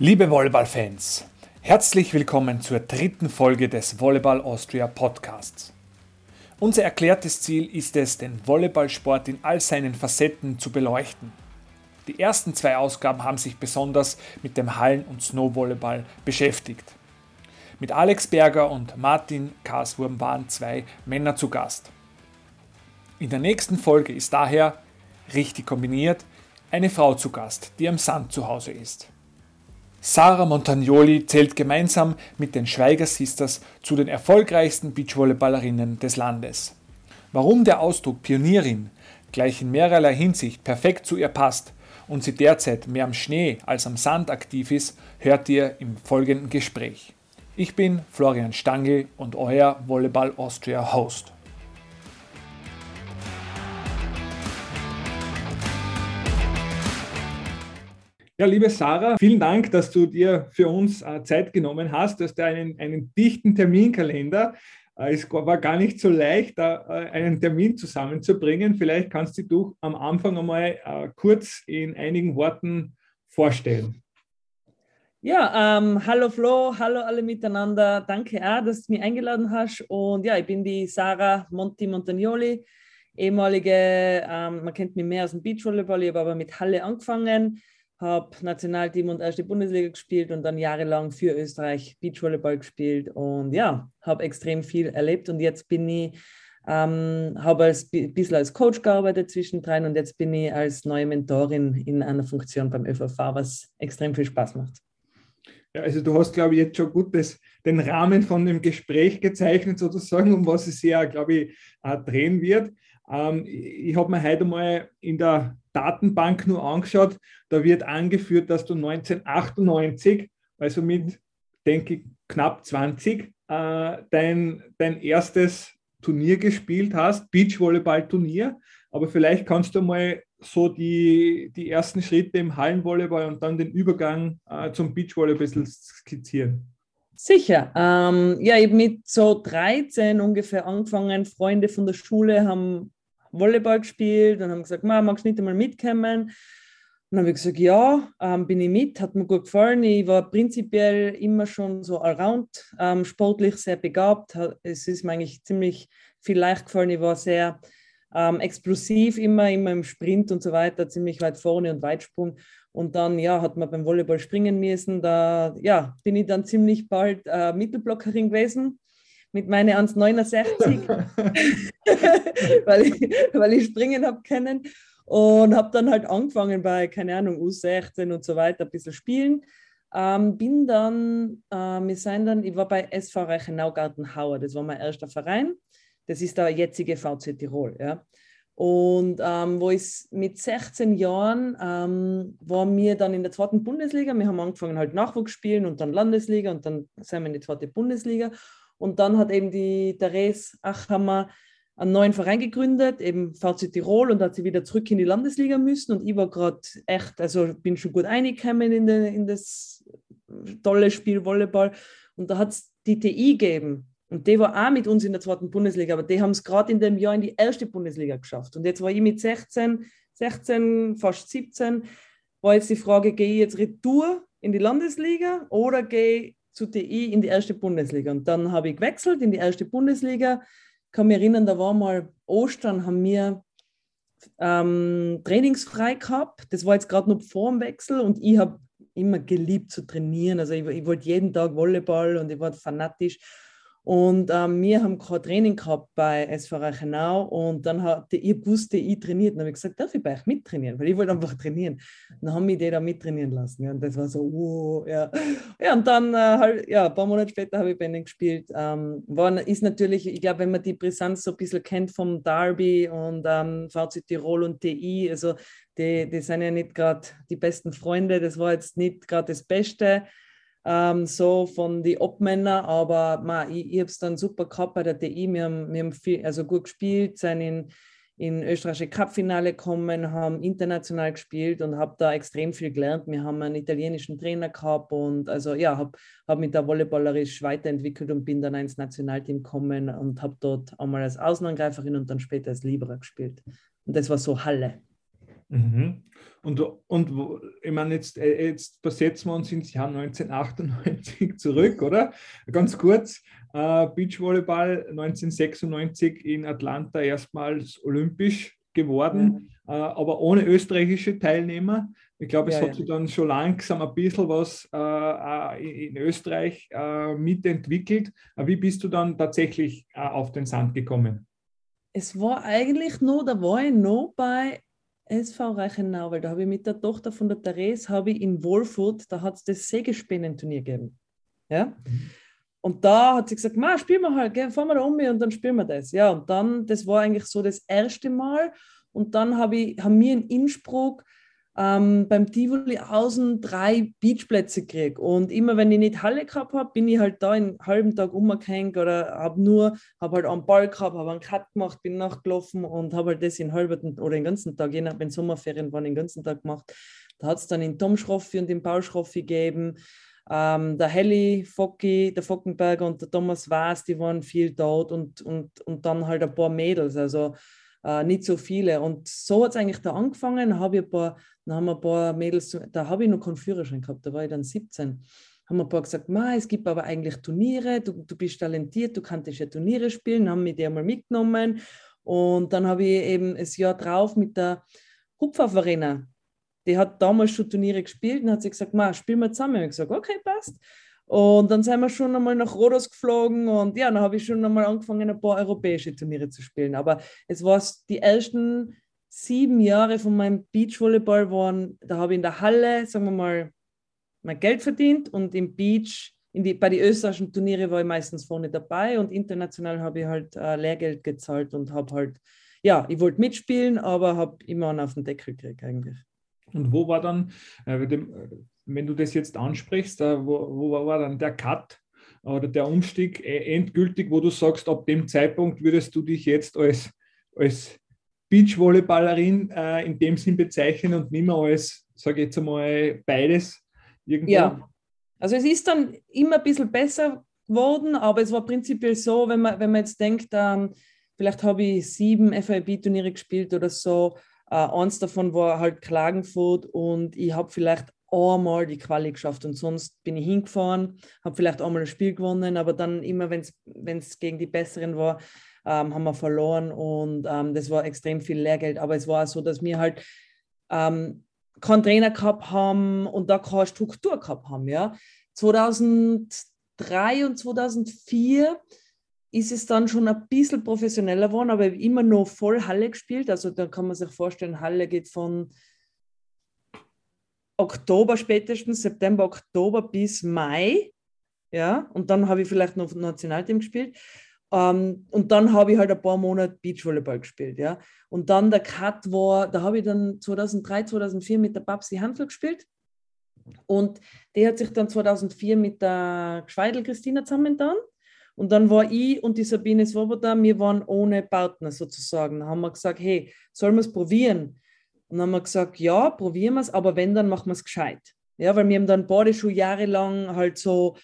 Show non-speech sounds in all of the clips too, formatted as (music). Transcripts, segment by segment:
Liebe Volleyball-Fans, herzlich willkommen zur dritten Folge des Volleyball Austria Podcasts. Unser erklärtes Ziel ist es, den Volleyballsport in all seinen Facetten zu beleuchten. Die ersten zwei Ausgaben haben sich besonders mit dem Hallen- und Snowvolleyball beschäftigt. Mit Alex Berger und Martin Karswurm waren zwei Männer zu Gast. In der nächsten Folge ist daher, richtig kombiniert, eine Frau zu Gast, die am Sand zu Hause ist. Sarah Montagnoli zählt gemeinsam mit den Schweiger Sisters zu den erfolgreichsten Beachvolleyballerinnen des Landes. Warum der Ausdruck Pionierin gleich in mehrerlei Hinsicht perfekt zu ihr passt und sie derzeit mehr am Schnee als am Sand aktiv ist, hört ihr im folgenden Gespräch. Ich bin Florian Stangl und euer Volleyball Austria Host. Ja, liebe Sarah, vielen Dank, dass du dir für uns äh, Zeit genommen hast. Du hast einen, einen dichten Terminkalender. Äh, es war gar nicht so leicht, da äh, einen Termin zusammenzubringen. Vielleicht kannst du dich am Anfang einmal kurz in einigen Worten vorstellen. Ja, ähm, hallo Flo, hallo alle miteinander. Danke auch, dass du mich eingeladen hast. Und ja, ich bin die Sarah Monti Montagnoli, ehemalige, ähm, man kennt mich mehr aus dem Beachvolleyball, ich habe aber mit Halle angefangen habe Nationalteam und erste Bundesliga gespielt und dann jahrelang für Österreich Beachvolleyball gespielt und ja, habe extrem viel erlebt und jetzt bin ich, ähm, habe ein bisschen als Coach gearbeitet zwischendrin und jetzt bin ich als neue Mentorin in einer Funktion beim ÖVV, was extrem viel Spaß macht. Ja, also du hast, glaube ich, jetzt schon gut das, den Rahmen von dem Gespräch gezeichnet, sozusagen, um was es ja, glaube ich, drehen wird. Ähm, ich habe mir heute mal in der Datenbank nur angeschaut, da wird angeführt, dass du 1998, also mit, denke ich, knapp 20, äh, dein, dein erstes Turnier gespielt hast, Beachvolleyball-Turnier. Aber vielleicht kannst du mal so die, die ersten Schritte im Hallenvolleyball und dann den Übergang äh, zum Beachvolleyball ein bisschen skizzieren. Sicher. Ähm, ja, ich habe mit so 13 ungefähr angefangen. Freunde von der Schule haben Volleyball gespielt und haben gesagt, magst du nicht einmal mitkommen? Und dann habe ich gesagt, ja, ähm, bin ich mit, hat mir gut gefallen. Ich war prinzipiell immer schon so allround, ähm, sportlich sehr begabt. Es ist mir eigentlich ziemlich viel leicht gefallen. Ich war sehr ähm, explosiv immer, immer im Sprint und so weiter, ziemlich weit vorne und Weitsprung. Und dann, ja, hat man beim Volleyball springen müssen. Da, ja, bin ich dann ziemlich bald äh, Mittelblockerin gewesen mit meinen 1,69, (laughs) weil, ich, weil ich springen habe können. Und habe dann halt angefangen bei, keine Ahnung, U16 und so weiter, ein bisschen spielen. Ähm, bin dann, äh, wir sind dann, ich war bei SV Reichenau Gartenhauer, das war mein erster Verein. Das ist der jetzige VC Tirol. Ja. Und ähm, wo ich mit 16 Jahren ähm, waren wir dann in der zweiten Bundesliga. Wir haben angefangen halt Nachwuchs spielen und dann Landesliga und dann sind wir in die zweite Bundesliga. Und dann hat eben die Therese Achhammer einen neuen Verein gegründet, eben VC Tirol, und hat sie wieder zurück in die Landesliga müssen. Und ich war gerade echt, also bin schon gut reingekommen in, in das tolle Spiel Volleyball. Und da hat es die TI gegeben. Und die war auch mit uns in der zweiten Bundesliga, aber die haben es gerade in dem Jahr in die erste Bundesliga geschafft. Und jetzt war ich mit 16, 16, fast 17, war jetzt die Frage, gehe ich jetzt retour in die Landesliga oder gehe zu TI in die erste Bundesliga. Und dann habe ich gewechselt in die erste Bundesliga. Kann mich erinnern, da war mal Ostern, haben wir ähm, trainingsfrei gehabt. Das war jetzt gerade noch vor dem Wechsel und ich habe immer geliebt zu trainieren. Also ich, ich wollte jeden Tag Volleyball und ich war fanatisch. Und ähm, wir haben kein Training gehabt bei SV Reichenau und dann hat ich wusste, ich trainiert. Dann habe ich gesagt, darf ich bei euch mittrainieren? Weil ich wollte einfach trainieren. Dann haben wir die da mittrainieren lassen. Ja. Und das war so, wow, ja. Ja, und dann, äh, halt, ja, ein paar Monate später habe ich bei ihnen gespielt. Ähm, war, ist natürlich, ich glaube, wenn man die Brisanz so ein bisschen kennt vom Derby und ähm, VC Tirol und TI, also die, die sind ja nicht gerade die besten Freunde. Das war jetzt nicht gerade das Beste ähm, so von den Obmänner, aber man, ich, ich habe es dann super gehabt bei der DI. Wir haben, wir haben viel, also gut gespielt, sind in, in österreichische Cup-Finale gekommen, haben international gespielt und habe da extrem viel gelernt. Wir haben einen italienischen Trainer gehabt und also ja, habe hab mich da volleyballerisch weiterentwickelt und bin dann ins Nationalteam gekommen und habe dort einmal als Außenangreiferin und dann später als Libera gespielt. Und das war so Halle. Mhm. Und, und ich meine, jetzt, äh, jetzt versetzen wir uns ins Jahr 1998 zurück, oder? Ganz kurz, äh, Beachvolleyball 1996 in Atlanta erstmals olympisch geworden, ja. äh, aber ohne österreichische Teilnehmer. Ich glaube, es ja, hat ja. sich dann schon langsam ein bisschen was äh, äh in Österreich äh, mitentwickelt. Wie bist du dann tatsächlich auf den Sand gekommen? Es war eigentlich nur, da war ich noch bei SV Reichenau, weil da habe ich mit der Tochter von der Therese, habe ich in Wolfurt, da hat es das Sägespinnenturnier gegeben. Ja? Mhm. Und da hat sie gesagt, Ma, spielen wir halt, gell, fahren wir da um und dann spielen wir das. Ja, und dann, das war eigentlich so das erste Mal. Und dann hab ich, haben wir in Innsbruck ähm, beim Tivoli außen drei Beachplätze gekriegt. Und immer wenn ich nicht Halle gehabt habe, bin ich halt da einen halben Tag umgehängt oder habe nur, habe halt einen Ball gehabt, habe einen Cut gemacht, bin nachgelaufen und habe halt das den halben oder den ganzen Tag, je nach wenn Sommerferien waren, den ganzen Tag gemacht. Da hat es dann den Tom Schroffi und den Paul Schroffi gegeben. Ähm, der Helly Focki, der Fockenberger und der Thomas Waas, die waren viel dort und, und, und dann halt ein paar Mädels. Also äh, nicht so viele. Und so hat es eigentlich da angefangen. Habe ich ein paar, dann haben ein paar Mädels, da habe ich noch keinen Führerschein gehabt, da war ich dann 17. Haben ein paar gesagt, Ma, es gibt aber eigentlich Turniere, du, du bist talentiert, du kannst ja Turniere spielen, haben mich die einmal mitgenommen. Und dann habe ich eben das Jahr drauf mit der Hupfer Arena, die hat damals schon Turniere gespielt und hat sie gesagt, Ma, spielen wir zusammen. Ich habe gesagt, okay, passt. Und dann sind wir schon einmal nach Rhodos geflogen und ja, dann habe ich schon einmal angefangen, ein paar europäische Turniere zu spielen. Aber es war die ersten sieben Jahre von meinem Beachvolleyball waren, da habe ich in der Halle, sagen wir mal, mein Geld verdient und im Beach, die, bei den österreichischen Turniere war ich meistens vorne dabei und international habe ich halt äh, Lehrgeld gezahlt und habe halt, ja, ich wollte mitspielen, aber habe immer einen auf den Deckel gekriegt eigentlich. Und wo war dann, äh, dem, wenn du das jetzt ansprichst, äh, wo, wo war dann der Cut oder der Umstieg äh, endgültig, wo du sagst, ab dem Zeitpunkt würdest du dich jetzt als, als Beachvolleyballerin äh, in dem Sinn bezeichnen und nicht mehr als, sage ich jetzt einmal, beides irgendwo? Ja, also es ist dann immer ein bisschen besser geworden, aber es war prinzipiell so, wenn man, wenn man jetzt denkt, ähm, vielleicht habe ich sieben FIB-Turniere gespielt oder so, äh, eins davon war halt Klagenfurt und ich habe vielleicht einmal die Quali geschafft und sonst bin ich hingefahren, habe vielleicht einmal ein Spiel gewonnen, aber dann immer, wenn es gegen die Besseren war, ähm, haben wir verloren und ähm, das war extrem viel Lehrgeld. Aber es war so, dass wir halt ähm, keinen Trainer gehabt haben und da keine Struktur gehabt haben. Ja. 2003 und 2004 ist es dann schon ein bisschen professioneller geworden, aber immer noch voll Halle gespielt. Also da kann man sich vorstellen, Halle geht von Oktober spätestens, September, Oktober bis Mai. Ja, und dann habe ich vielleicht noch Nationalteam gespielt. Um, ähm, und dann habe ich halt ein paar Monate Beachvolleyball gespielt, ja. Und dann der Cut war, da habe ich dann 2003, 2004 mit der Babsi Handel gespielt. Und die hat sich dann 2004 mit der Schweidel Christina zusammengetan. Und dann war ich und die Sabine Swoboda, wir waren ohne Partner sozusagen. Da haben wir gesagt, hey, sollen wir es probieren? Und dann haben wir gesagt, ja, probieren wir es, aber wenn, dann machen wir es gescheit. Ja, weil wir haben dann beide jahrelang halt so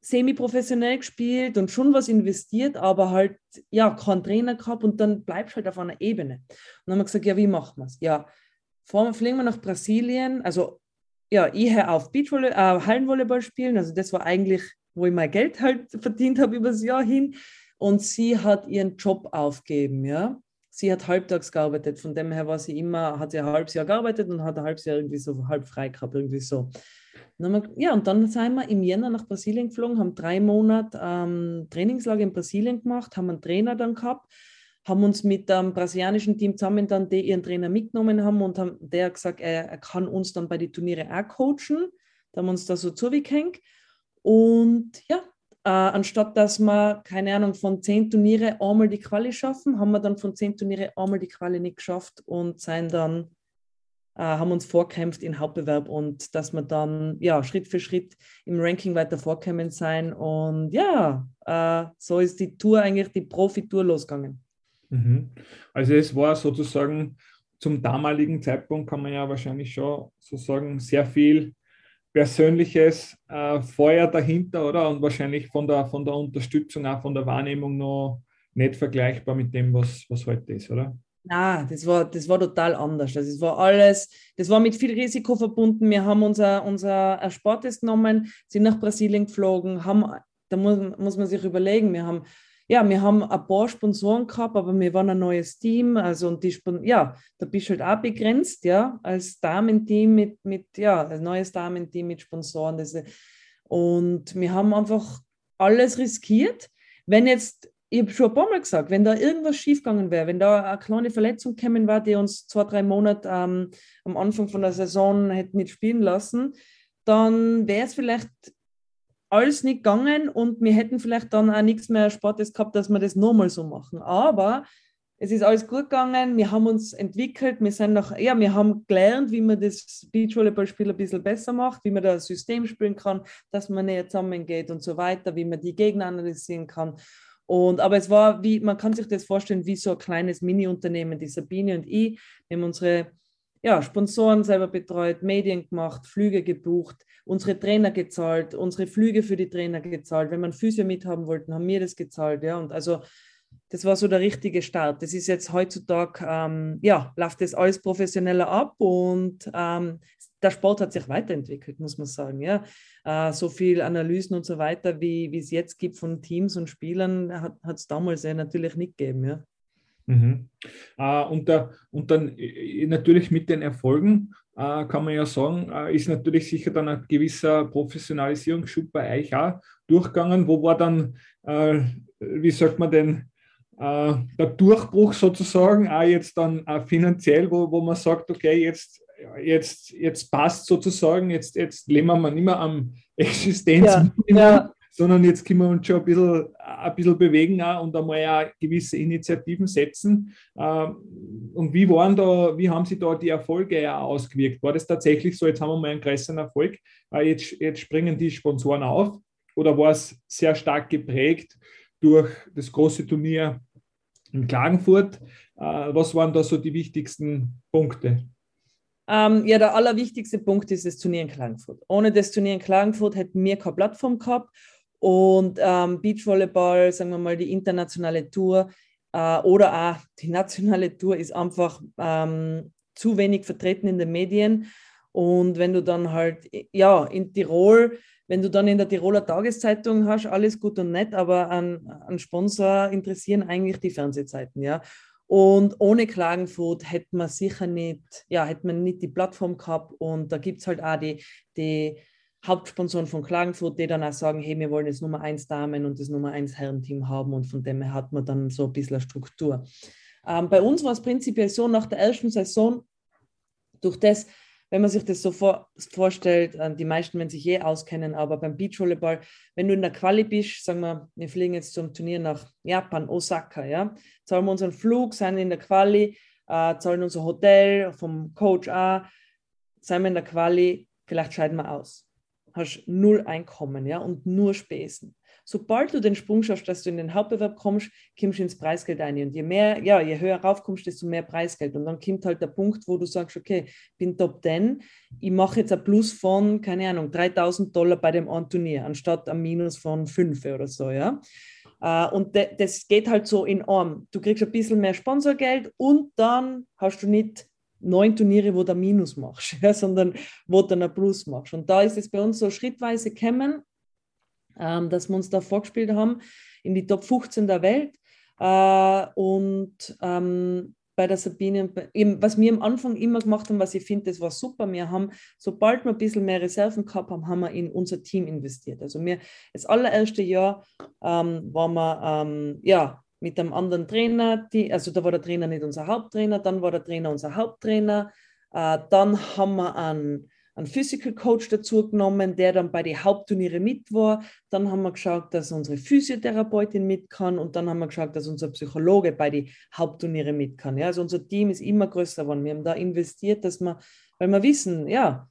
semi-professionell gespielt und schon was investiert, aber halt, ja, keinen Trainer gehabt und dann bleibst du halt auf einer Ebene. Und dann haben wir gesagt, ja, wie machen wir es? Ja, fliegen wir nach Brasilien, also ja, ich höre auf Beachvolley, äh, Hallenvolleyball spielen, also das war eigentlich, wo ich mein Geld halt (laughs) verdient habe übers Jahr hin und sie hat ihren Job aufgegeben, ja sie hat halbtags gearbeitet, von dem her war sie immer, hat sie ein halbes Jahr gearbeitet und hat ein halbes Jahr irgendwie so halb frei gehabt, irgendwie so. Ja, und dann sind wir im Jänner nach Brasilien geflogen, haben drei Monate ähm, Trainingslager in Brasilien gemacht, haben einen Trainer dann gehabt, haben uns mit dem brasilianischen Team zusammen dann, die ihren Trainer mitgenommen haben und haben, der gesagt, er, er kann uns dann bei den Turniere auch coachen. Da haben wir uns da so zugehängt. Und ja, äh, anstatt dass wir, keine Ahnung, von zehn Turniere einmal die Quali schaffen, haben wir dann von zehn Turniere einmal die Quali nicht geschafft und sind dann, äh, haben uns vorkämpft in Hauptbewerb und dass wir dann ja, Schritt für Schritt im Ranking weiter vorkommen sein. Und ja, äh, so ist die Tour eigentlich, die Profi-Tour losgegangen. Mhm. Also es war sozusagen zum damaligen Zeitpunkt, kann man ja wahrscheinlich schon so sagen, sehr viel persönliches äh, Feuer dahinter, oder? Und wahrscheinlich von der, von der Unterstützung, auch von der Wahrnehmung noch nicht vergleichbar mit dem, was, was heute ist, oder? Na, das war, das war total anders. Es war alles, das war mit viel Risiko verbunden. Wir haben unser, unser Erspartes genommen, sind nach Brasilien geflogen, haben, da muss, muss man sich überlegen, wir haben ja, wir haben ein paar Sponsoren gehabt, aber wir waren ein neues Team. Also, und die, ja, da bist du halt auch begrenzt, ja, als Damenteam mit, mit ja, ein neues Damenteam mit Sponsoren. Das, und wir haben einfach alles riskiert. Wenn jetzt, ich habe schon ein paar Mal gesagt, wenn da irgendwas schiefgegangen wäre, wenn da eine kleine Verletzung gekommen war, die uns zwei, drei Monate ähm, am Anfang von der Saison hätte nicht spielen lassen, dann wäre es vielleicht alles nicht gegangen und wir hätten vielleicht dann auch nichts mehr Sportes gehabt, dass wir das nochmal so machen. Aber es ist alles gut gegangen, wir haben uns entwickelt, wir sind noch, ja, wir haben gelernt, wie man das Beachvolleyballspiel ein bisschen besser macht, wie man das System spielen kann, dass man näher zusammengeht und so weiter, wie man die Gegner analysieren kann. Und, aber es war wie, man kann sich das vorstellen, wie so ein kleines Mini-Unternehmen, die Sabine und ich, wir haben unsere ja, Sponsoren selber betreut, Medien gemacht, Flüge gebucht, unsere Trainer gezahlt, unsere Flüge für die Trainer gezahlt. Wenn man Physio mithaben wollten, haben wir das gezahlt. Ja, und also das war so der richtige Start. Das ist jetzt heutzutage, ähm, ja, läuft das alles professioneller ab und ähm, der Sport hat sich weiterentwickelt, muss man sagen. Ja, äh, so viel Analysen und so weiter, wie, es jetzt gibt von Teams und Spielern, hat es damals ja natürlich nicht gegeben. Ja. Mhm. Äh, und, da, und dann äh, natürlich mit den Erfolgen äh, kann man ja sagen, äh, ist natürlich sicher dann ein gewisser Professionalisierungsschub bei euch auch durchgegangen. Wo war dann, äh, wie sagt man denn, äh, der Durchbruch sozusagen, auch jetzt dann finanziell, wo, wo man sagt, okay, jetzt, jetzt, jetzt passt sozusagen, jetzt, jetzt leben wir nicht mehr am Existenzminimum. Ja, ja sondern jetzt können wir uns schon ein bisschen, ein bisschen bewegen und einmal auch gewisse Initiativen setzen. Ähm, und wie waren da, wie haben Sie da die Erfolge ausgewirkt? War das tatsächlich so, jetzt haben wir mal einen größeren Erfolg, jetzt, jetzt springen die Sponsoren auf? Oder war es sehr stark geprägt durch das große Turnier in Klagenfurt? Äh, was waren da so die wichtigsten Punkte? Ähm, ja, der allerwichtigste Punkt ist das Turnier in Klagenfurt. Ohne das Turnier in Klagenfurt hätten wir keine Plattform gehabt und ähm, Beachvolleyball, sagen wir mal, die internationale Tour äh, oder auch die nationale Tour ist einfach ähm, zu wenig vertreten in den Medien. Und wenn du dann halt, ja, in Tirol, wenn du dann in der Tiroler Tageszeitung hast, alles gut und nett, aber an, an Sponsor interessieren eigentlich die Fernsehzeiten, ja. Und ohne Klagenfurt hätte man sicher nicht, ja, hätte man nicht die Plattform gehabt. Und da gibt es halt auch die, die Hauptsponsoren von Klagenfurt, die dann auch sagen, hey, wir wollen das Nummer 1 Damen und das Nummer 1 Herrenteam haben und von dem her hat man dann so ein bisschen eine Struktur. Ähm, bei uns war es prinzipiell so, nach der ersten Saison, durch das, wenn man sich das so vor, vorstellt, äh, die meisten werden sich eh auskennen, aber beim Beachvolleyball, wenn du in der Quali bist, sagen wir, wir fliegen jetzt zum Turnier nach Japan, Osaka, ja, zahlen wir unseren Flug, sind in der Quali, äh, zahlen unser Hotel vom Coach auch, sind wir in der Quali, vielleicht scheiden wir aus hast null Einkommen ja, und nur Spesen. Sobald du den Sprung schaffst, dass du in den Hauptbewerb kommst, kommst du ins Preisgeld ein. Und je mehr, ja, je höher raufkommst, desto mehr Preisgeld. Und dann kommt halt der Punkt, wo du sagst, okay, ich bin Top 10, ich mache jetzt ein Plus von, keine Ahnung, 3000 Dollar bei dem einen Turnier, anstatt ein Minus von 5 oder so, ja. Uh, und das geht halt so in Arm. Du kriegst ein bisschen mehr Sponsorgeld und dann hast du nicht neun Turniere, wo du Minus machst, (laughs) ja, sondern wo du ein Plus machst. Und da ist es bei uns so schrittweise gekommen, ähm, dass wir uns da vorgespielt haben in die Top 15 der Welt. Äh, und ähm, bei der Sabine, was wir am Anfang immer gemacht haben, was ich finde, das war super. Wir haben, sobald wir ein bisschen mehr Reserven gehabt haben, haben wir in unser Team investiert. Also wir, das allererste Jahr ähm, waren wir, ähm, ja, mit einem anderen Trainer, die, also da war der Trainer nicht unser Haupttrainer, dann war der Trainer unser Haupttrainer, äh, dann haben wir einen, einen Physical Coach dazu genommen, der dann bei den Hauptturniere mit war. Dann haben wir geschaut, dass unsere Physiotherapeutin mit kann und dann haben wir geschaut, dass unser Psychologe bei den Hauptturniere mit kann. Ja, also unser Team ist immer größer geworden. Wir haben da investiert, dass wir, weil wir wissen, ja,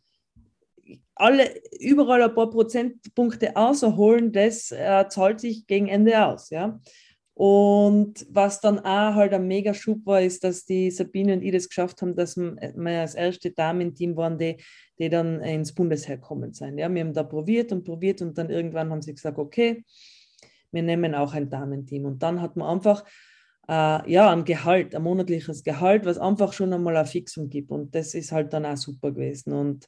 alle überall ein paar Prozentpunkte außerholen, das äh, zahlt sich gegen Ende aus. Ja. Und was dann auch halt ein mega Schub war, ist, dass die Sabine und ich das geschafft haben, dass wir als erste Damen-Team waren, die, die dann ins Bundesheer kommen sind. Ja, wir haben da probiert und probiert und dann irgendwann haben sie gesagt, okay, wir nehmen auch ein Damenteam. Und dann hat man einfach äh, ja, ein Gehalt, ein monatliches Gehalt, was einfach schon einmal eine Fixung gibt. Und das ist halt dann auch super gewesen. Und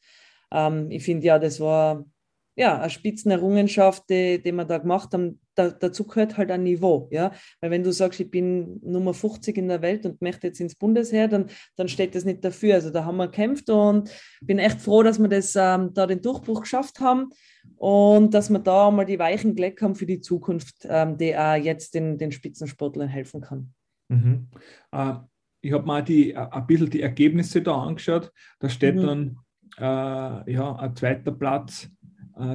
ähm, ich finde ja, das war ja, eine Spitzenerrungenschaft, die, die wir da gemacht haben, da, dazu gehört halt ein Niveau. Ja? Weil wenn du sagst, ich bin Nummer 50 in der Welt und möchte jetzt ins Bundesheer, dann, dann steht das nicht dafür. Also da haben wir gekämpft und bin echt froh, dass wir das, ähm, da den Durchbruch geschafft haben und dass wir da mal die Weichen gelegt haben für die Zukunft, ähm, die auch jetzt den, den Spitzensportlern helfen kann. Mhm. Äh, ich habe mal die, ein bisschen die Ergebnisse da angeschaut. Da steht mhm. dann äh, ja, ein zweiter Platz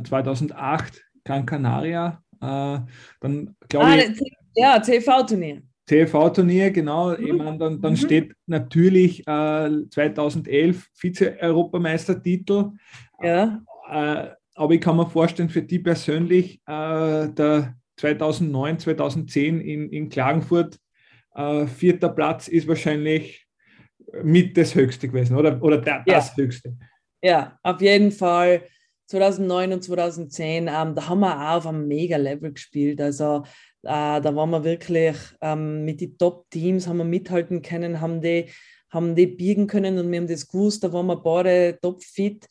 2008 äh, Gran Canaria. Äh, dann glaube ah, ich. Ja, TV-Turnier. TV-Turnier, genau. Mhm. Meine, dann, dann mhm. steht natürlich äh, 2011 Vize-Europameistertitel. Ja. Äh, aber ich kann mir vorstellen, für die persönlich, äh, der 2009, 2010 in, in Klagenfurt, äh, vierter Platz ist wahrscheinlich mit das Höchste gewesen, oder, oder der, ja. das Höchste. Ja, auf jeden Fall. 2009 und 2010, ähm, da haben wir auch auf einem Mega-Level gespielt. Also äh, da waren wir wirklich ähm, mit den Top-Teams, haben wir mithalten können, haben die, haben die biegen können und wir haben das gewusst, da waren wir beide top-fit.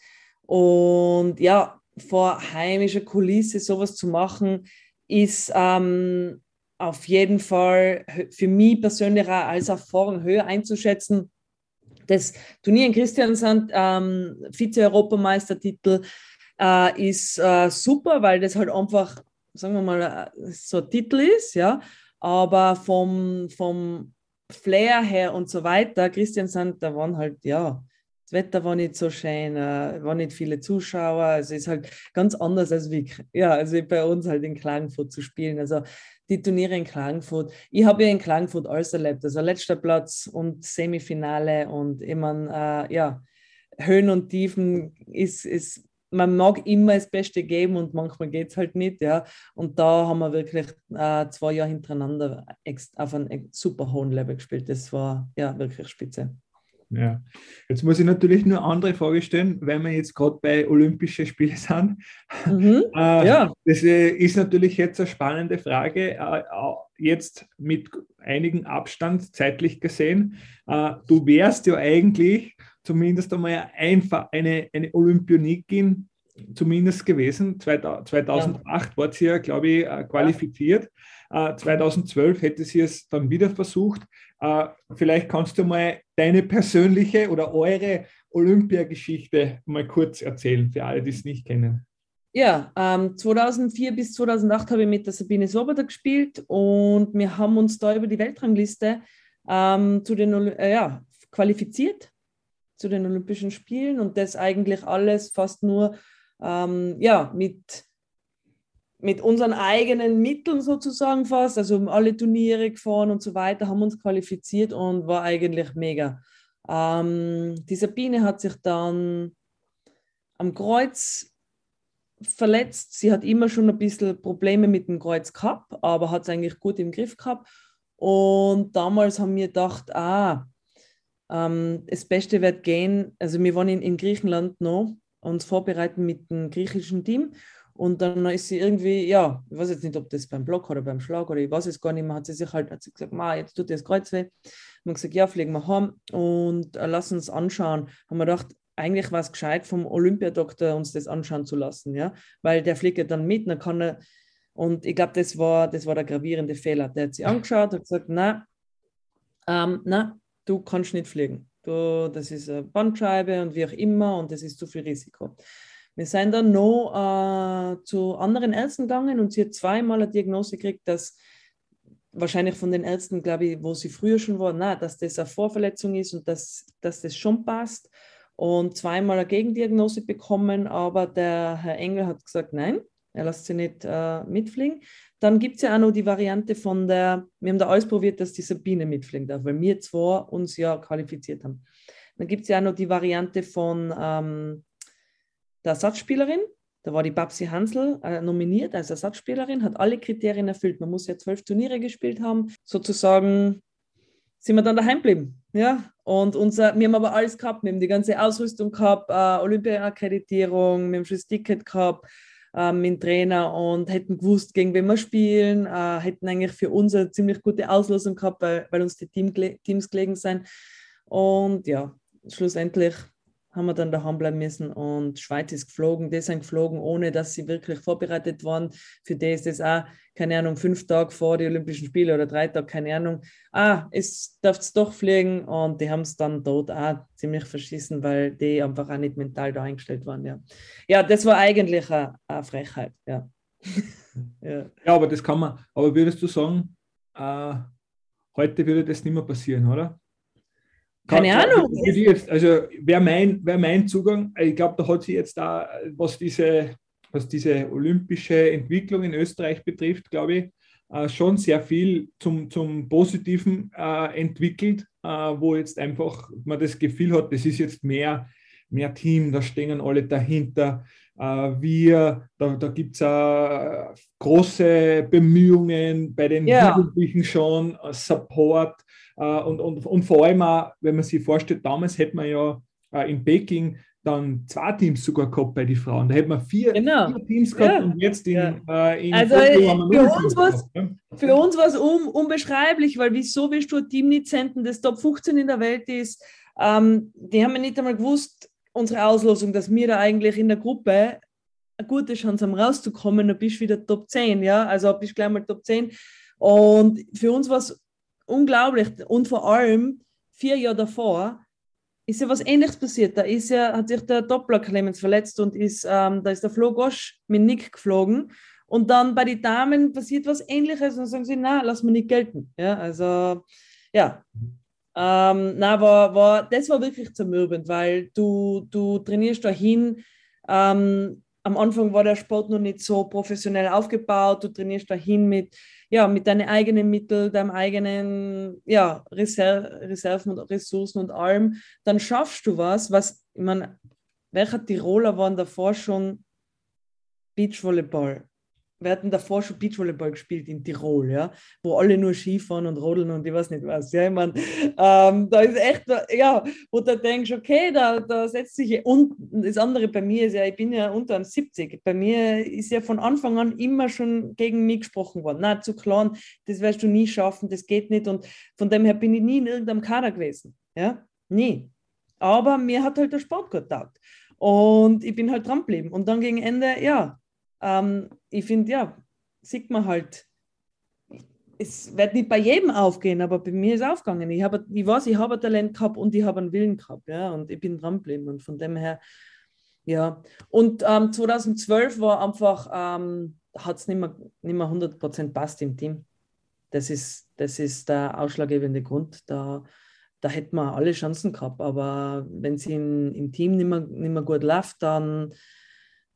Und ja, vor heimischer Kulisse sowas zu machen, ist ähm, auf jeden Fall für mich persönlich als Erfahrung höher einzuschätzen. Das Turnier in Christiansand, ähm, Vize-Europameistertitel, äh, ist äh, super, weil das halt einfach, sagen wir mal, äh, so ein Titel ist, ja. Aber vom, vom Flair her und so weiter, Christian Sand, da waren halt, ja, das Wetter war nicht so schön, äh, waren nicht viele Zuschauer. Also ist halt ganz anders als wie, ja, also bei uns halt in Klagenfurt zu spielen. Also die Turniere in Klagenfurt. Ich habe ja in Klagenfurt alles erlebt. Also letzter Platz und Semifinale und meine, äh, ja, Höhen und Tiefen ist, ist man mag immer das Beste geben und manchmal geht es halt nicht, ja. Und da haben wir wirklich äh, zwei Jahre hintereinander auf einem super hohen Level gespielt. Das war ja wirklich spitze. Ja, jetzt muss ich natürlich nur andere Frage stellen, weil wir jetzt gerade bei Olympischen Spielen sind. Mhm, (laughs) äh, ja. Das äh, ist natürlich jetzt eine spannende Frage, äh, jetzt mit einigen Abstand zeitlich gesehen. Äh, du wärst ja eigentlich zumindest einmal einfach eine, eine Olympionikin zumindest gewesen. 2008 ja. war sie ja, glaube ich, äh, qualifiziert. Ja. 2012 hätte sie es dann wieder versucht. Äh, vielleicht kannst du mal deine persönliche oder eure Olympiageschichte mal kurz erzählen, für alle, die es nicht kennen. Ja, ähm, 2004 bis 2008 habe ich mit der Sabine Soboda gespielt und wir haben uns da über die Weltrangliste ähm, zu den, äh, ja, qualifiziert zu den Olympischen Spielen und das eigentlich alles fast nur ähm, ja, mit, mit unseren eigenen Mitteln sozusagen fast, also alle Turniere gefahren und so weiter, haben uns qualifiziert und war eigentlich mega. Ähm, die Sabine hat sich dann am Kreuz verletzt. Sie hat immer schon ein bisschen Probleme mit dem Kreuz gehabt, aber hat es eigentlich gut im Griff gehabt. Und damals haben wir gedacht, ah, ähm, das Beste wird gehen, also wir waren in, in Griechenland noch, uns vorbereiten mit dem griechischen Team und dann ist sie irgendwie, ja, ich weiß jetzt nicht, ob das beim Block oder beim Schlag oder ich weiß es gar nicht mehr, hat sie sich halt hat sie gesagt, Ma, jetzt tut das Kreuz weh. Und gesagt, ja, fliegen wir heim und äh, lass uns anschauen. Haben wir gedacht, eigentlich war es gescheit, vom Olympiadoktor uns das anschauen zu lassen, ja, weil der fliegt ja dann mit, dann kann er, und ich glaube, das war, das war der gravierende Fehler. Der hat sie angeschaut und gesagt, na, ähm, na, du kannst nicht fliegen. Du, das ist eine Bandscheibe und wie auch immer und das ist zu viel Risiko. Wir sind dann noch äh, zu anderen Ärzten gegangen und sie hat zweimal eine Diagnose gekriegt, dass wahrscheinlich von den Ärzten, glaube ich, wo sie früher schon war, na, dass das eine Vorverletzung ist und dass, dass das schon passt. Und zweimal eine Gegendiagnose bekommen, aber der Herr Engel hat gesagt, nein, er lässt sie nicht äh, mitfliegen. Dann gibt es ja auch noch die Variante von der, wir haben da alles probiert, dass die Sabine mitfliegen darf, weil wir zwei uns ja qualifiziert haben. Dann gibt es ja auch noch die Variante von ähm, der Ersatzspielerin. Da war die Babsi Hansel äh, nominiert als Ersatzspielerin, hat alle Kriterien erfüllt. Man muss ja zwölf Turniere gespielt haben. Sozusagen sind wir dann daheim geblieben. Ja? Und unser, wir haben aber alles gehabt. Wir haben die ganze Ausrüstung gehabt, äh, Olympia-Akkreditierung, wir haben schon das Ticket gehabt, äh, mit dem Trainer und hätten gewusst, gegen wen wir spielen, äh, hätten eigentlich für uns eine ziemlich gute Auslosung gehabt, weil, weil uns die Team, Teams gelegen sind. Und ja, schlussendlich haben wir dann daheim bleiben müssen und Schweiz ist geflogen, die sind geflogen, ohne dass sie wirklich vorbereitet waren. Für die ist das auch, keine Ahnung, fünf Tage vor die Olympischen Spiele oder drei Tage, keine Ahnung. Ah, es darf es doch fliegen und die haben es dann dort auch ziemlich verschissen, weil die einfach auch nicht mental da eingestellt waren. Ja, ja das war eigentlich eine, eine Frechheit. Ja. (laughs) ja. ja, aber das kann man, aber würdest du sagen, äh, heute würde das nicht mehr passieren, oder? Keine Ahnung. Jetzt, also wäre mein, wär mein Zugang, ich glaube, da hat sich jetzt da, was diese, was diese olympische Entwicklung in Österreich betrifft, glaube ich, äh, schon sehr viel zum, zum Positiven äh, entwickelt, äh, wo jetzt einfach man das Gefühl hat, das ist jetzt mehr, mehr Team, da stehen alle dahinter. Äh, wir, da, da gibt es große Bemühungen bei den ja. Jugendlichen schon, äh, Support. Äh, und, und, und vor allem auch, wenn man sich vorstellt, damals hätte man ja äh, in Peking dann zwei Teams sogar gehabt bei den Frauen. Da hätte man vier, genau. vier Teams gehabt ja. und jetzt in, ja. äh, in also für uns, was, für uns war es un, unbeschreiblich, weil wieso willst du ein Team nicht senden, das Top 15 in der Welt ist? Ähm, die haben ja nicht einmal gewusst, unsere Auslosung, dass wir da eigentlich in der Gruppe eine gute Chance haben rauszukommen, dann bist du wieder Top 10, ja, also bist gleich mal Top 10 und für uns war es unglaublich. Und vor allem vier Jahre davor ist ja was Ähnliches passiert. Da ist ja, hat sich der Doppler Clemens verletzt und ist, ähm, da ist der Flo Gosch mit Nick geflogen. Und dann bei den Damen passiert was Ähnliches und dann sagen sie, na, lass mir nicht gelten. Ja, also, ja. Ähm, na, war, war, das war wirklich zermürbend, weil du, du trainierst dahin. Ähm, am Anfang war der Sport noch nicht so professionell aufgebaut. Du trainierst dahin mit ja, mit deinen eigenen Mitteln, deinem eigenen ja, Reser Reserven und Ressourcen und allem, dann schaffst du was, was, ich meine, welcher Tiroler waren davor schon Beachvolleyball? Wir hatten davor schon Beachvolleyball gespielt in Tirol, ja, wo alle nur Skifahren und rodeln und ich weiß nicht was. Ja, ich meine, ähm, da ist echt, ja, wo du denkst, okay, da, da setzt sich, und das andere bei mir ist ja, ich bin ja unter 70, bei mir ist ja von Anfang an immer schon gegen mich gesprochen worden. Na, zu klein, das wirst du nie schaffen, das geht nicht und von dem her bin ich nie in irgendeinem Kader gewesen, ja, nie. Aber mir hat halt der Sport gut getaugt. Und ich bin halt dran geblieben. Und dann gegen Ende, ja, ähm, ich finde, ja, sieht man halt, es wird nicht bei jedem aufgehen, aber bei mir ist es aufgegangen. Ich, habe, ich weiß, ich habe ein Talent gehabt und ich habe einen Willen gehabt, ja, und ich bin dran geblieben. Und von dem her, ja. Und ähm, 2012 war einfach, ähm, hat es nicht mehr, nicht mehr 100% passt im Team. Das ist, das ist der ausschlaggebende Grund. Da, da hätten wir alle Chancen gehabt. Aber wenn es im Team nicht mehr, nicht mehr gut läuft, dann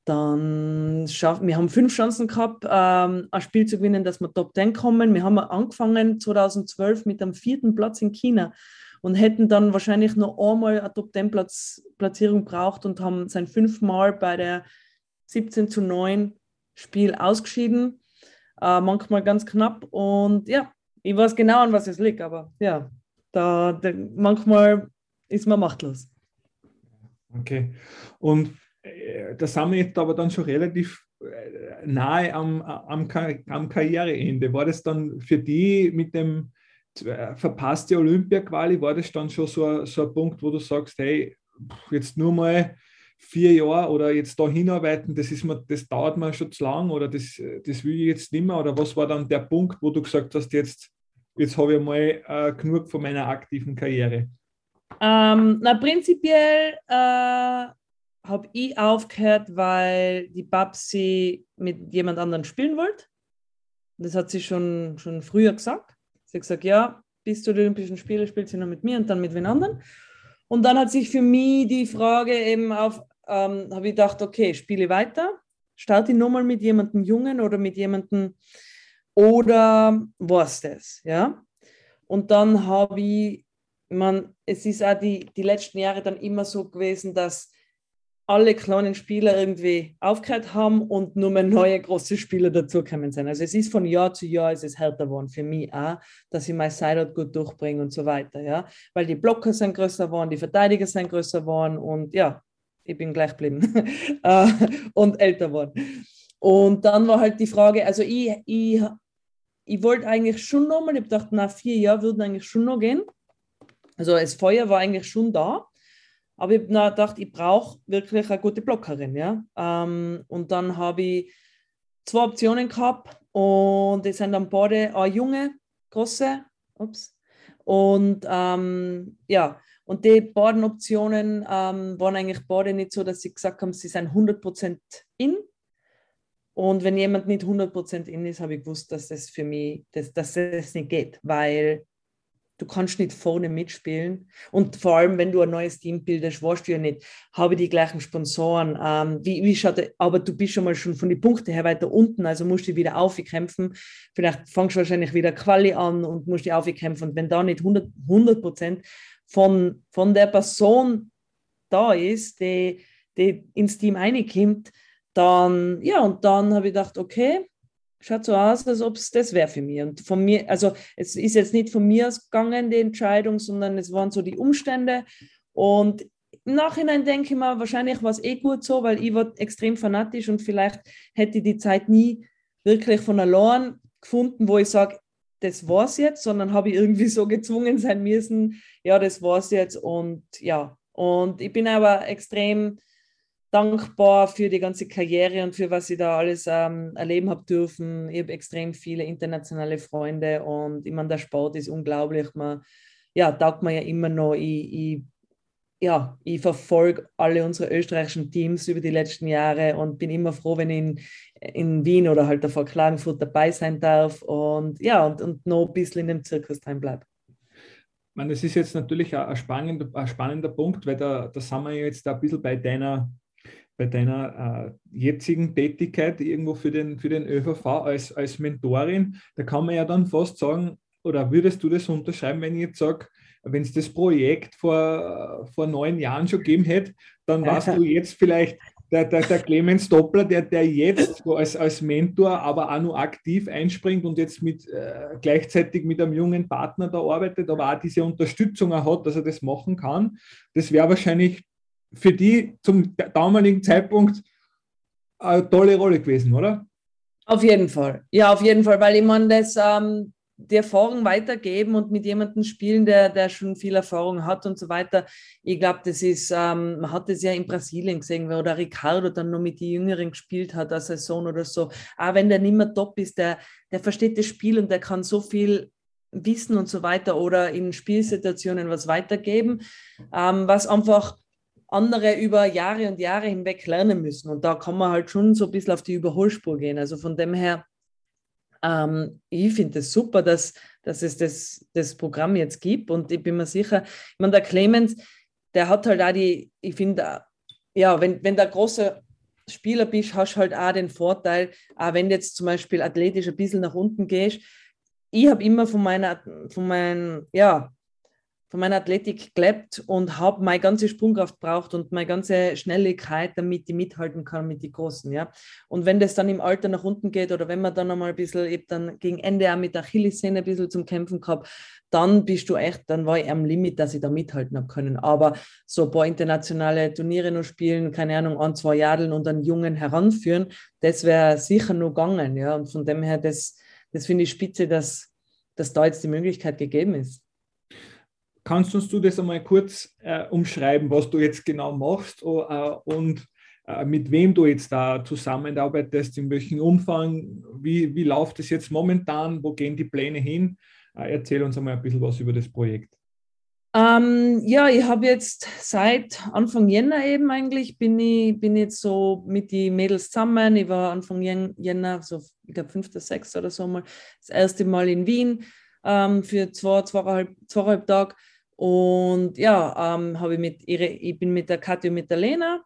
dann schaffen wir haben fünf Chancen gehabt, ähm, ein Spiel zu gewinnen, dass wir Top 10 kommen. Wir haben angefangen 2012 mit dem vierten Platz in China und hätten dann wahrscheinlich noch einmal eine Top 10 Platz, Platzierung braucht und haben sein fünfmal bei der 17 zu 9 Spiel ausgeschieden. Äh, manchmal ganz knapp und ja, ich weiß genau, an was es liegt, aber ja, da, da manchmal ist man machtlos. Okay. Und da sind wir jetzt aber dann schon relativ äh, nahe am, am, am Karriereende. War das dann für die mit dem äh, verpasste Olympia-Quali, war das dann schon so, so ein Punkt, wo du sagst, hey, jetzt nur mal vier Jahre oder jetzt da hinarbeiten, das, ist mir, das dauert mir schon zu lang oder das, das will ich jetzt nicht mehr? Oder was war dann der Punkt, wo du gesagt hast, jetzt, jetzt habe ich mal äh, genug von meiner aktiven Karriere? Ähm, na, prinzipiell äh, habe ich aufgehört, weil die Babsi mit jemand anderem spielen wollte. Das hat sie schon, schon früher gesagt. Sie hat gesagt, ja, bis zu den Olympischen Spielen spielt sie noch mit mir und dann mit wen anderen. Und dann hat sich für mich die Frage eben auf, ähm, habe ich gedacht, okay, spiele weiter, starte ich nochmal mit jemandem Jungen oder mit jemandem oder was das, ja. Und dann habe ich, man, es ist auch die, die letzten Jahre dann immer so gewesen, dass alle kleinen Spieler irgendwie aufgehört haben und nur mehr neue große Spieler dazugekommen sind. Also es ist von Jahr zu Jahr ist härter geworden für mich auch, dass ich mein Sideout gut durchbringe und so weiter, ja, weil die Blocker sind größer geworden, die Verteidiger sind größer geworden und ja, ich bin gleich geblieben (laughs) äh, und älter geworden. Und dann war halt die Frage, also ich, ich, ich wollte eigentlich schon nochmal, ich gedacht, nach vier Jahren würden eigentlich schon noch gehen. Also das Feuer war eigentlich schon da. Aber ich habe gedacht, ich brauche wirklich eine gute Blockerin. Ja? Ähm, und dann habe ich zwei Optionen gehabt und es sind dann beide eine junge, große, ups, und ähm, ja, und die beiden Optionen ähm, waren eigentlich beide nicht so, dass sie gesagt haben, sie sind 100% in. Und wenn jemand nicht 100% in ist, habe ich gewusst, dass das für mich, dass, dass das nicht geht, weil du kannst nicht vorne mitspielen. Und vor allem, wenn du ein neues Team bildest, weißt du ja nicht, habe ich die gleichen Sponsoren, ähm, wie, wie schaut, aber du bist schon mal schon von den Punkten her weiter unten, also musst du wieder aufkämpfen. Vielleicht fangst du wahrscheinlich wieder Quali an und musst dich aufkämpfen. Und wenn da nicht 100 Prozent von, von der Person da ist, die, die ins Team reinkommt, dann, ja, und dann habe ich gedacht, okay, schaut so aus, als ob es das wäre für mich. Und von mir, also es ist jetzt nicht von mir ausgegangen, die Entscheidung, sondern es waren so die Umstände. Und im Nachhinein denke ich mir, wahrscheinlich war es eh gut so, weil ich war extrem fanatisch und vielleicht hätte ich die Zeit nie wirklich von allein gefunden, wo ich sage, das war's jetzt, sondern habe ich irgendwie so gezwungen sein müssen, ja, das war's jetzt und ja. Und ich bin aber extrem dankbar für die ganze Karriere und für was ich da alles ähm, erleben habe dürfen. Ich habe extrem viele internationale Freunde und ich meine, der Sport ist unglaublich. Man, ja, taugt man ja immer noch. Ich, ich ja, ich verfolge alle unsere österreichischen Teams über die letzten Jahre und bin immer froh, wenn ich in, in Wien oder halt vor Klagenfurt dabei sein darf und ja, und, und noch ein bisschen in dem Zirkus drin bleibe. Man, das ist jetzt natürlich ein, spannender, ein spannender Punkt, weil da, da sind wir jetzt ein bisschen bei deiner bei deiner äh, jetzigen Tätigkeit irgendwo für den, für den ÖVV als, als Mentorin, da kann man ja dann fast sagen, oder würdest du das unterschreiben, wenn ich jetzt sage, wenn es das Projekt vor, vor neun Jahren schon gegeben hätte, dann warst du jetzt vielleicht der, der, der Clemens Doppler, der, der jetzt so als, als Mentor, aber auch nur aktiv einspringt und jetzt mit, äh, gleichzeitig mit einem jungen Partner da arbeitet, aber auch diese Unterstützung auch hat, dass er das machen kann. Das wäre wahrscheinlich für die zum damaligen Zeitpunkt eine tolle Rolle gewesen, oder? Auf jeden Fall. Ja, auf jeden Fall, weil ich meine, das ähm, die Erfahrung weitergeben und mit jemandem spielen, der, der schon viel Erfahrung hat und so weiter. Ich glaube, das ist, ähm, man hat das ja in Brasilien gesehen, wo der Ricardo dann nur mit den Jüngeren gespielt hat, als Saison oder so. Auch wenn der nicht mehr top ist, der, der versteht das Spiel und der kann so viel wissen und so weiter oder in Spielsituationen was weitergeben, ähm, was einfach andere über Jahre und Jahre hinweg lernen müssen. Und da kann man halt schon so ein bisschen auf die Überholspur gehen. Also von dem her, ähm, ich finde es das super, dass, dass es das, das Programm jetzt gibt. Und ich bin mir sicher, ich meine, der Clemens, der hat halt auch die, ich finde, ja, wenn, wenn der große Spieler bist, hast du halt auch den Vorteil, auch wenn du jetzt zum Beispiel athletisch ein bisschen nach unten gehst. Ich habe immer von meiner, von meinen, ja, von meiner Athletik gelebt und habe meine ganze Sprungkraft braucht und meine ganze Schnelligkeit, damit ich mithalten kann mit den Großen. Ja? Und wenn das dann im Alter nach unten geht oder wenn man dann einmal ein bisschen, ich dann gegen Ende auch mit der Achillessehne ein bisschen zum Kämpfen gehabt, dann bist du echt, dann war ich am Limit, dass ich da mithalten habe können. Aber so ein paar internationale Turniere noch spielen, keine Ahnung, ein, zwei Jadeln und einen Jungen heranführen, das wäre sicher nur gegangen. Ja? Und von dem her, das, das finde ich spitze, dass, dass da jetzt die Möglichkeit gegeben ist. Kannst uns du das einmal kurz äh, umschreiben, was du jetzt genau machst uh, und uh, mit wem du jetzt da zusammenarbeitest, in welchem Umfang, wie, wie läuft es jetzt momentan, wo gehen die Pläne hin? Uh, erzähl uns einmal ein bisschen was über das Projekt. Ähm, ja, ich habe jetzt seit Anfang Jänner eben eigentlich, bin ich bin jetzt so mit den Mädels zusammen. Ich war Anfang Jänner, so ich glaube 5., 6. oder so mal, das erste Mal in Wien ähm, für zwei, zweieinhalb, zweieinhalb Tage und ja, ähm, habe ich mit ihre, ich bin mit der Katja und mit der Lena,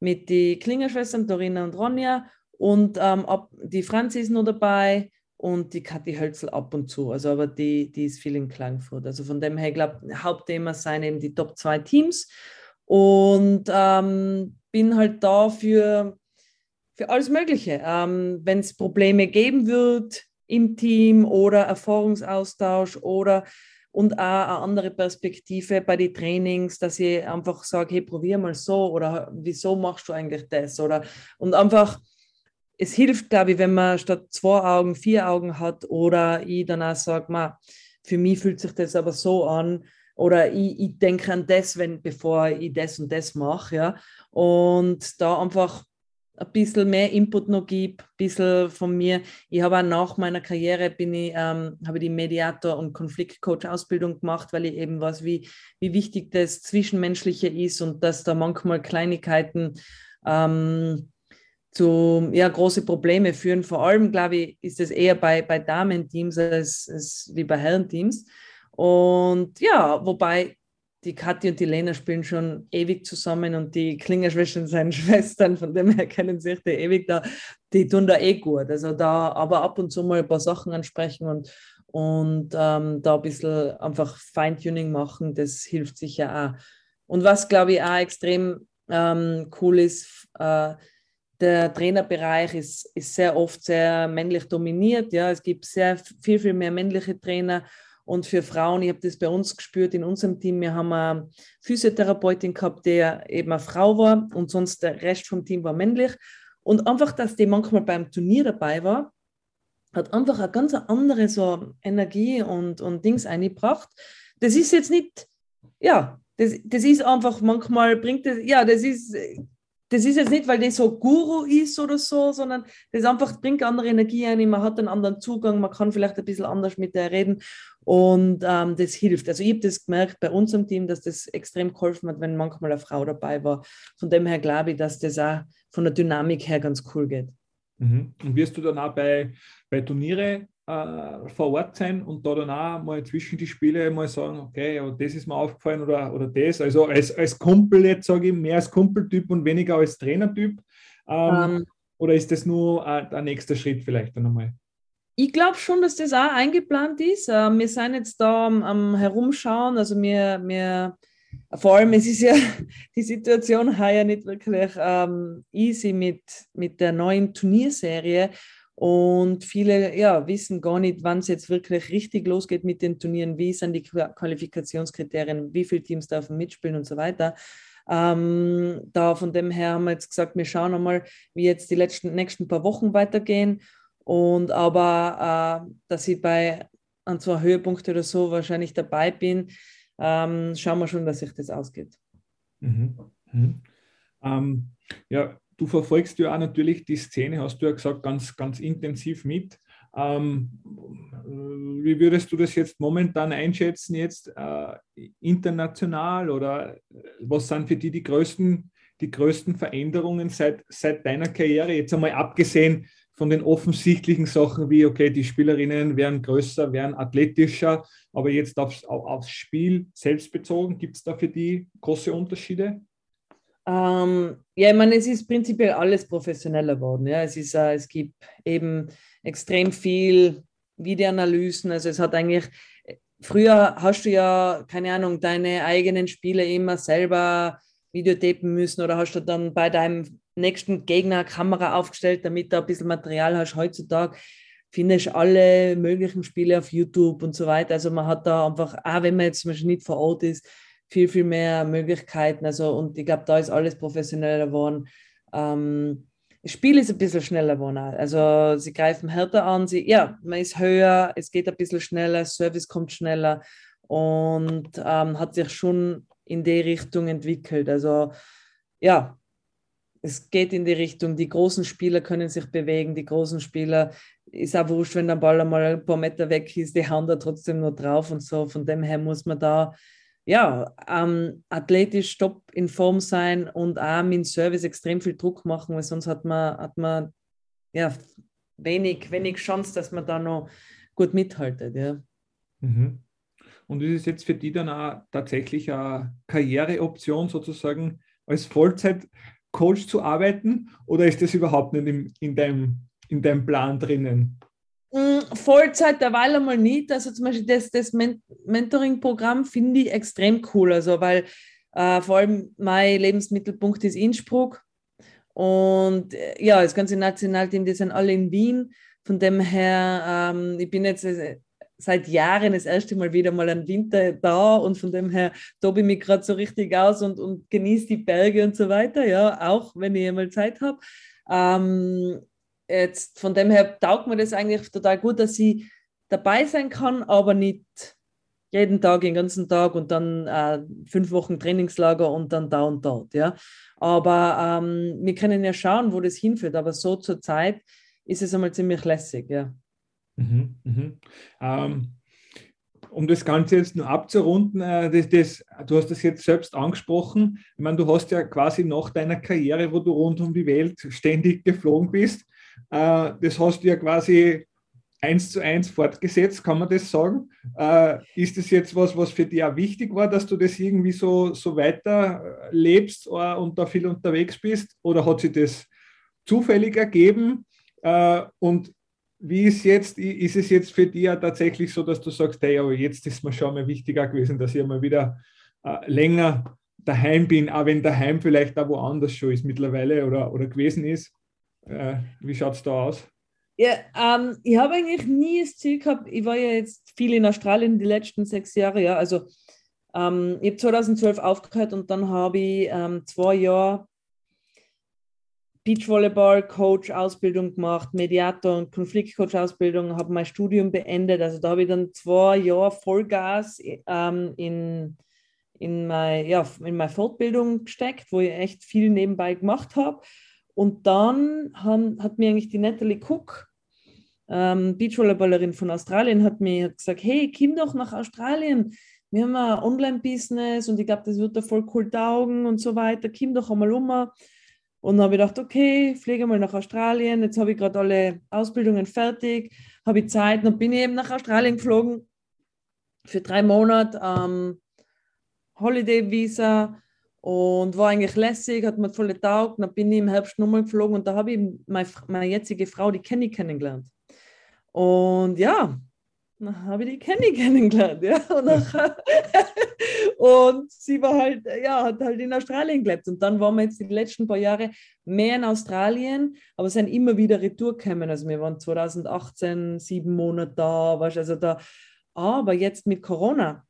mit den Klingerschwestern Dorina und Ronja und ähm, ab, die Franzi ist noch dabei und die Kathi Hölzel ab und zu. Also aber die, die ist viel in Klagenfurt. Also von dem her, ich glaube, Hauptthema seien eben die Top 2 Teams und ähm, bin halt da für, für alles Mögliche. Ähm, Wenn es Probleme geben wird im Team oder Erfahrungsaustausch oder und auch eine andere Perspektive bei den Trainings, dass ich einfach sage, hey, probier mal so oder wieso machst du eigentlich das? Oder und einfach es hilft, glaube ich, wenn man statt zwei Augen vier Augen hat oder ich dann auch sage, für mich fühlt sich das aber so an oder ich, ich denke an das, wenn, bevor ich das und das mache. Ja? Und da einfach ein bisschen mehr Input noch gibt, ein bisschen von mir. Ich habe auch nach meiner Karriere bin ich, ähm, habe die Mediator- und Konfliktcoach-Ausbildung gemacht, weil ich eben weiß, wie, wie wichtig das Zwischenmenschliche ist und dass da manchmal Kleinigkeiten ähm, zu ja, große Probleme führen. Vor allem, glaube ich, ist es eher bei, bei Damenteams als, als wie bei Herrenteams. Und ja, wobei die Kathi und die Lena spielen schon ewig zusammen und die Klingerschwestern sind (laughs) Schwestern, von dem her kennen sich die ewig da, die tun da eh gut. Also da aber ab und zu mal ein paar Sachen ansprechen und, und ähm, da ein bisschen einfach Feintuning machen, das hilft sicher auch. Und was glaube ich auch extrem ähm, cool ist, äh, der Trainerbereich ist, ist sehr oft sehr männlich dominiert. Ja, es gibt sehr viel, viel mehr männliche Trainer und für Frauen, ich habe das bei uns gespürt in unserem Team, wir haben eine Physiotherapeutin gehabt, der eben eine Frau war und sonst der Rest vom Team war männlich. Und einfach, dass die manchmal beim Turnier dabei war, hat einfach eine ganz andere so Energie und, und Dings eingebracht. Das ist jetzt nicht, ja, das, das ist einfach, manchmal bringt das, ja, das ist, das ist jetzt nicht, weil das so Guru ist oder so, sondern das einfach bringt andere Energie ein, man hat einen anderen Zugang, man kann vielleicht ein bisschen anders mit der reden und ähm, das hilft. Also ich habe das gemerkt bei unserem Team, dass das extrem geholfen hat, wenn manchmal eine Frau dabei war. Von dem her glaube ich, dass das auch von der Dynamik her ganz cool geht. Mhm. Und wirst du dann auch bei, bei Turniere äh, vor Ort sein und da dann auch mal zwischen die Spiele mal sagen, okay, ja, das ist mir aufgefallen oder, oder das. Also als, als Kumpel jetzt sage ich mehr als Kumpeltyp und weniger als Trainertyp. Ähm, um, ähm. oder ist das nur ein, ein nächster Schritt vielleicht dann einmal? Ich glaube schon, dass das auch eingeplant ist. Äh, wir sind jetzt da am, am Herumschauen. Also wir, wir, vor allem, es ist ja (laughs) die Situation heuer nicht wirklich ähm, easy mit, mit der neuen Turnierserie. Und viele ja, wissen gar nicht, wann es jetzt wirklich richtig losgeht mit den Turnieren, wie sind die Qualifikationskriterien, wie viele Teams dürfen mitspielen und so weiter. Ähm, da von dem her haben wir jetzt gesagt, wir schauen einmal, wie jetzt die letzten, nächsten paar Wochen weitergehen. Und aber, äh, dass ich bei ein, zwei Höhepunkte oder so wahrscheinlich dabei bin, ähm, schauen wir schon, dass sich das ausgeht. Mhm. Mhm. Ähm, ja, du verfolgst ja auch natürlich die Szene, hast du ja gesagt, ganz, ganz intensiv mit. Ähm, wie würdest du das jetzt momentan einschätzen, jetzt äh, international oder äh, was sind für dich die größten, die größten Veränderungen seit, seit deiner Karriere? Jetzt einmal abgesehen von den offensichtlichen Sachen wie, okay, die Spielerinnen werden größer, werden athletischer, aber jetzt aufs, aufs Spiel selbst bezogen, gibt es da für die große Unterschiede? Ähm, ja, ich meine, es ist prinzipiell alles professioneller geworden. Ja. Es, ist, äh, es gibt eben extrem viel Videoanalysen. Also es hat eigentlich, früher hast du ja, keine Ahnung, deine eigenen Spiele immer selber videotapen müssen oder hast du dann bei deinem nächsten Gegner Kamera aufgestellt, damit du ein bisschen Material hast. Heutzutage findest du alle möglichen Spiele auf YouTube und so weiter. Also man hat da einfach, auch wenn man jetzt zum Beispiel nicht vor Ort ist, viel, viel mehr Möglichkeiten. Also, und ich glaube, da ist alles professioneller geworden. Ähm, das Spiel ist ein bisschen schneller geworden. Also sie greifen härter an, sie, ja, man ist höher, es geht ein bisschen schneller, Service kommt schneller und ähm, hat sich schon in die Richtung entwickelt. Also ja, es geht in die Richtung, die großen Spieler können sich bewegen, die großen Spieler, ist auch wurscht, wenn der Ball einmal ein paar Meter weg ist, die hauen da trotzdem nur drauf und so. Von dem her muss man da ja, ähm, athletisch top in Form sein und auch mit Service extrem viel Druck machen, weil sonst hat man, hat man ja, wenig, wenig Chance, dass man da noch gut mithaltet. Ja. Mhm. Und ist es jetzt für die dann auch tatsächlich eine Karriereoption sozusagen als Vollzeit-Coach zu arbeiten oder ist das überhaupt nicht in, in, deinem, in deinem Plan drinnen? Mm, Vollzeit derweil einmal nicht. Also zum Beispiel das, das Mentoring-Programm finde ich extrem cool. Also weil äh, vor allem mein Lebensmittelpunkt ist Innsbruck. Und äh, ja, das ganze Nationalteam, die sind alle in Wien. Von dem her, ähm, ich bin jetzt äh, seit Jahren das erste Mal wieder mal ein Winter da und von dem her tobe ich mich gerade so richtig aus und, und genieße die Berge und so weiter, ja, auch wenn ich einmal Zeit habe. Ähm, jetzt von dem her taugt mir das eigentlich total gut, dass ich dabei sein kann, aber nicht jeden Tag, den ganzen Tag und dann äh, fünf Wochen Trainingslager und dann da und dort. Ja? Aber ähm, wir können ja schauen, wo das hinführt. Aber so zur Zeit ist es einmal ziemlich lässig. Ja. Mhm, mhm. Ähm, um das Ganze jetzt nur abzurunden, äh, das, das, du hast das jetzt selbst angesprochen. Ich meine, du hast ja quasi nach deiner Karriere, wo du rund um die Welt ständig geflogen bist, äh, das hast du ja quasi eins zu eins fortgesetzt, kann man das sagen? Äh, ist das jetzt was, was für dich auch wichtig war, dass du das irgendwie so, so weiter lebst äh, und da viel unterwegs bist? Oder hat sich das zufällig ergeben? Äh, und wie ist jetzt, ist es jetzt für dich tatsächlich so, dass du sagst, hey, aber jetzt ist mir schon mal wichtiger gewesen, dass ich mal wieder äh, länger daheim bin, auch wenn daheim vielleicht da woanders schon ist mittlerweile oder, oder gewesen ist? Äh, wie schaut es da aus? Ja, ähm, ich habe eigentlich nie das Ziel gehabt, ich war ja jetzt viel in Australien die letzten sechs Jahre, ja, also ähm, ich habe 2012 aufgehört und dann habe ich ähm, zwei Jahre Beachvolleyball-Coach-Ausbildung gemacht, Mediator- und Konfliktcoach-Ausbildung, habe mein Studium beendet. Also da habe ich dann zwei Jahre Vollgas ähm, in, in, mein, ja, in meine Fortbildung gesteckt, wo ich echt viel nebenbei gemacht habe. Und dann haben, hat mir eigentlich die Natalie Cook ähm, Beachvolleyballerin von Australien, hat mir gesagt, hey, komm doch nach Australien. Wir haben ein Online-Business und ich glaube, das wird da voll cool taugen und so weiter. Komm doch einmal um. Und dann habe ich gedacht, okay, fliege mal nach Australien. Jetzt habe ich gerade alle Ausbildungen fertig, habe ich Zeit. Dann bin ich eben nach Australien geflogen für drei Monate. Ähm, Holiday-Visa und war eigentlich lässig, hat mir voll getaugt. Dann bin ich im Herbst nochmal geflogen und da habe ich meine, meine jetzige Frau, die Kenny, kennengelernt. Und ja, dann habe ich die Kenny (laughs) kennengelernt, ja. Und, nachher, (laughs) und sie war halt, ja, hat halt in Australien gelebt. Und dann waren wir jetzt die letzten paar Jahre mehr in Australien, aber sind immer wieder retour gekommen. Also wir waren 2018 sieben Monate da, weißt also da. Aber jetzt mit Corona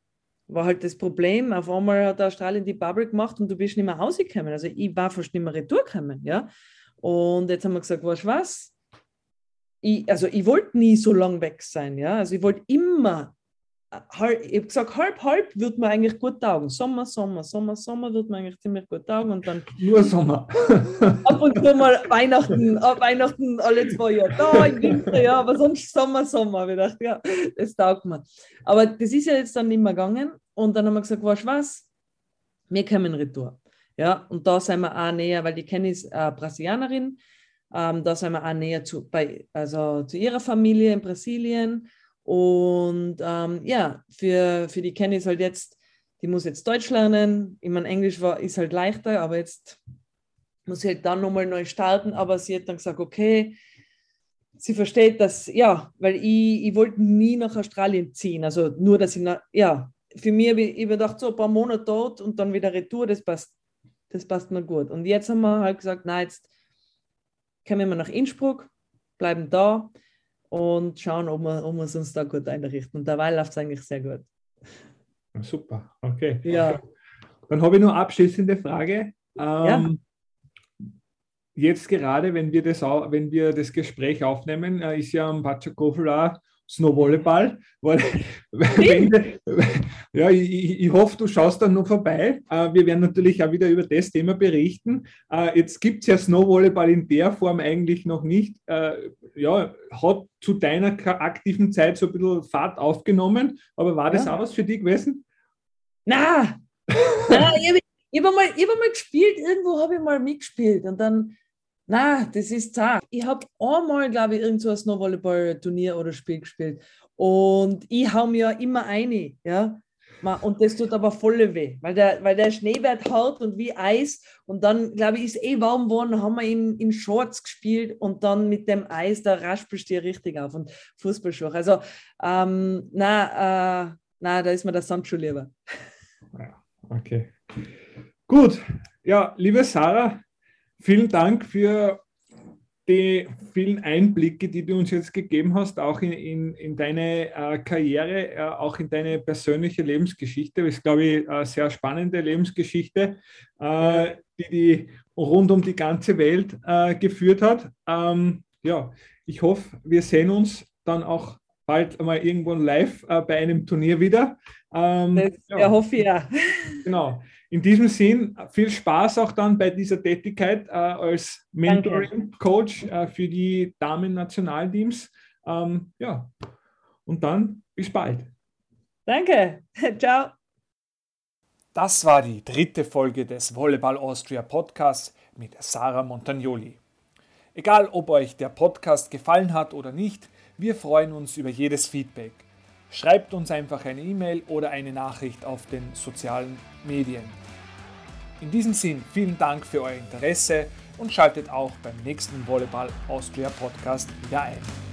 war halt das Problem, auf einmal hat Australien die Bubble gemacht und du bist nicht mehr rausgekommen. Also ich war fast nicht mehr retour gekommen, ja. Und jetzt haben wir gesagt, weißt du was, ich, also ich wollte nie so lang weg sein, ja. Also ich wollte immer, halb, ich habe gesagt, halb, halb wird mir eigentlich gut taugen. Sommer, Sommer, Sommer, Sommer wird mir eigentlich ziemlich gut taugen und dann. (laughs) Nur Sommer. (laughs) ab und zu mal Weihnachten, ab Weihnachten alle zwei Jahre da, im Winter, ja, aber sonst Sommer, Sommer. Ich dachte, ja, das taugt mir. Aber das ist ja jetzt dann nicht mehr gegangen und dann haben wir gesagt, weißt du was? Wir kommen retour. Ja, und da sind wir auch näher, weil die Kenny ist äh, Brasilianerin ähm, da sind wir auch näher zu, bei, also zu ihrer Familie in Brasilien. Und ähm, ja, für, für die Kenny ist halt jetzt, die muss jetzt Deutsch lernen. Ich meine, Englisch war, ist halt leichter, aber jetzt muss sie halt dann nochmal neu starten. Aber sie hat dann gesagt, okay, sie versteht das, ja, weil ich, ich wollte nie nach Australien ziehen. Also nur, dass ich, nach, ja, für mich habe ich, ich gedacht, so ein paar Monate dort und dann wieder Retour, das passt, das passt mir gut. Und jetzt haben wir halt gesagt, nein, jetzt kommen wir nach Innsbruck, bleiben da und schauen, ob wir, ob wir es uns da gut einrichten. Und dabei läuft es eigentlich sehr gut. Super, okay. Ja. Dann habe ich noch abschließende Frage. Ähm, ja. Jetzt gerade, wenn wir das, wenn wir das Gespräch aufnehmen, äh, ist ja am Pachakofelar Snowvolleyball. Ja, (laughs) ich, ich, hoffe, du schaust dann noch vorbei. Äh, wir werden natürlich auch wieder über das Thema berichten. Äh, jetzt gibt es ja Snowvolleyball in der Form eigentlich noch nicht. Äh, ja, hat zu deiner aktiven Zeit so ein bisschen Fahrt aufgenommen, aber war das ja. auch was für dich gewesen? Na, (laughs) Na ich habe hab mal, hab mal gespielt, irgendwo habe ich mal mitgespielt und dann na, das ist zart. Ich habe einmal, glaube ich, irgend so ein Snowvolleyball-Turnier oder Spiel gespielt. Und ich hau mir immer eine, ja. Und das tut aber voll weh, weil der, weil der Schnee wird hart und wie Eis. Und dann, glaube ich, ist eh warm geworden, haben wir in, in Shorts gespielt und dann mit dem Eis, da raspelst du richtig auf und Fußballschuhe. Also, ähm, na, äh, na, da ist mir der Sandschuh lieber. Ja, okay. Gut. Ja, liebe Sarah, Vielen Dank für die vielen Einblicke, die du uns jetzt gegeben hast, auch in, in, in deine äh, Karriere, äh, auch in deine persönliche Lebensgeschichte. Das ist, glaube ich, eine sehr spannende Lebensgeschichte, äh, die die rund um die ganze Welt äh, geführt hat. Ähm, ja, ich hoffe, wir sehen uns dann auch bald mal irgendwo live äh, bei einem Turnier wieder. Ähm, das ja. hoffe ich ja. Genau. In diesem Sinn, viel Spaß auch dann bei dieser Tätigkeit äh, als Mentoring-Coach äh, für die Damen-Nationalteams. Ähm, ja, und dann bis bald. Danke. (laughs) Ciao. Das war die dritte Folge des Volleyball Austria Podcasts mit Sarah Montagnoli. Egal, ob euch der Podcast gefallen hat oder nicht, wir freuen uns über jedes Feedback. Schreibt uns einfach eine E-Mail oder eine Nachricht auf den sozialen Medien. In diesem Sinn, vielen Dank für euer Interesse und schaltet auch beim nächsten Volleyball Austria Podcast wieder ein.